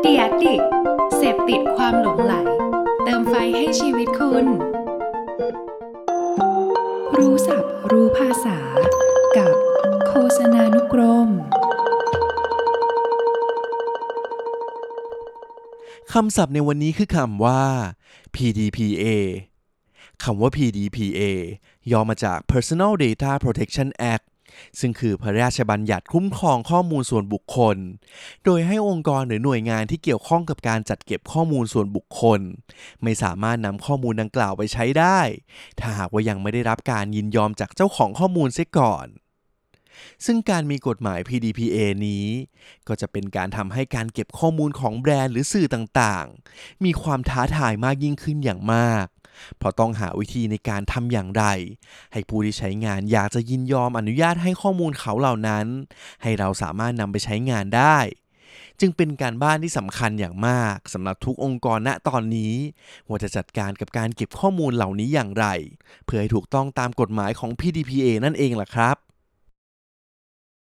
เดียดิกเสพติดความหลงไหล เติมไฟให้ชีวิตคุณ รู้ศัพท์รู้ภาษา กับโฆษณานุกรมคำศัพท์ในวันนี้คือคำว่า PDPA คำว่า PDPA ย่อมาจาก Personal Data Protection Act ซึ่งคือพระราชบัญญัติคุ้มครองข้อมูลส่วนบุคคล โดยให้องค์กรหรือหน่วยงานที่เกี่ยวข้องกับการจัดเก็บข้อมูลส่วนบุคคล ไม่สามารถนำข้อมูลดังกล่าวไปใช้ได้ ถ้าหากว่ายังไม่ได้รับการยินยอมจากเจ้าของข้อมูลเสียก่อน ซึ่งการมีกฎหมาย PDPA นี้ ก็จะเป็นการทำให้การเก็บข้อมูลของแบรนด์หรือสื่อต่างๆ มีความท้าทายมากยิ่งขึ้นอย่างมาก เพราะต้องหาวิธีในการทำอย่างไร ให้ผู้ที่ใช้งานอยากจะยินยอมอนุญาตให้ข้อมูลเขาเหล่านั้น ให้เราสามารถนำไปใช้งานได้จึงเป็นการบ้านที่สำคัญอย่างมากสำหรับทุกองค์กรณตอนนี้ ว่าจะจัดการกับการเก็บข้อมูลเหล่านี้อย่างไร เพื่อให้ถูกต้องตามกฎหมายของ PDPA นั่นเองล่ะครับ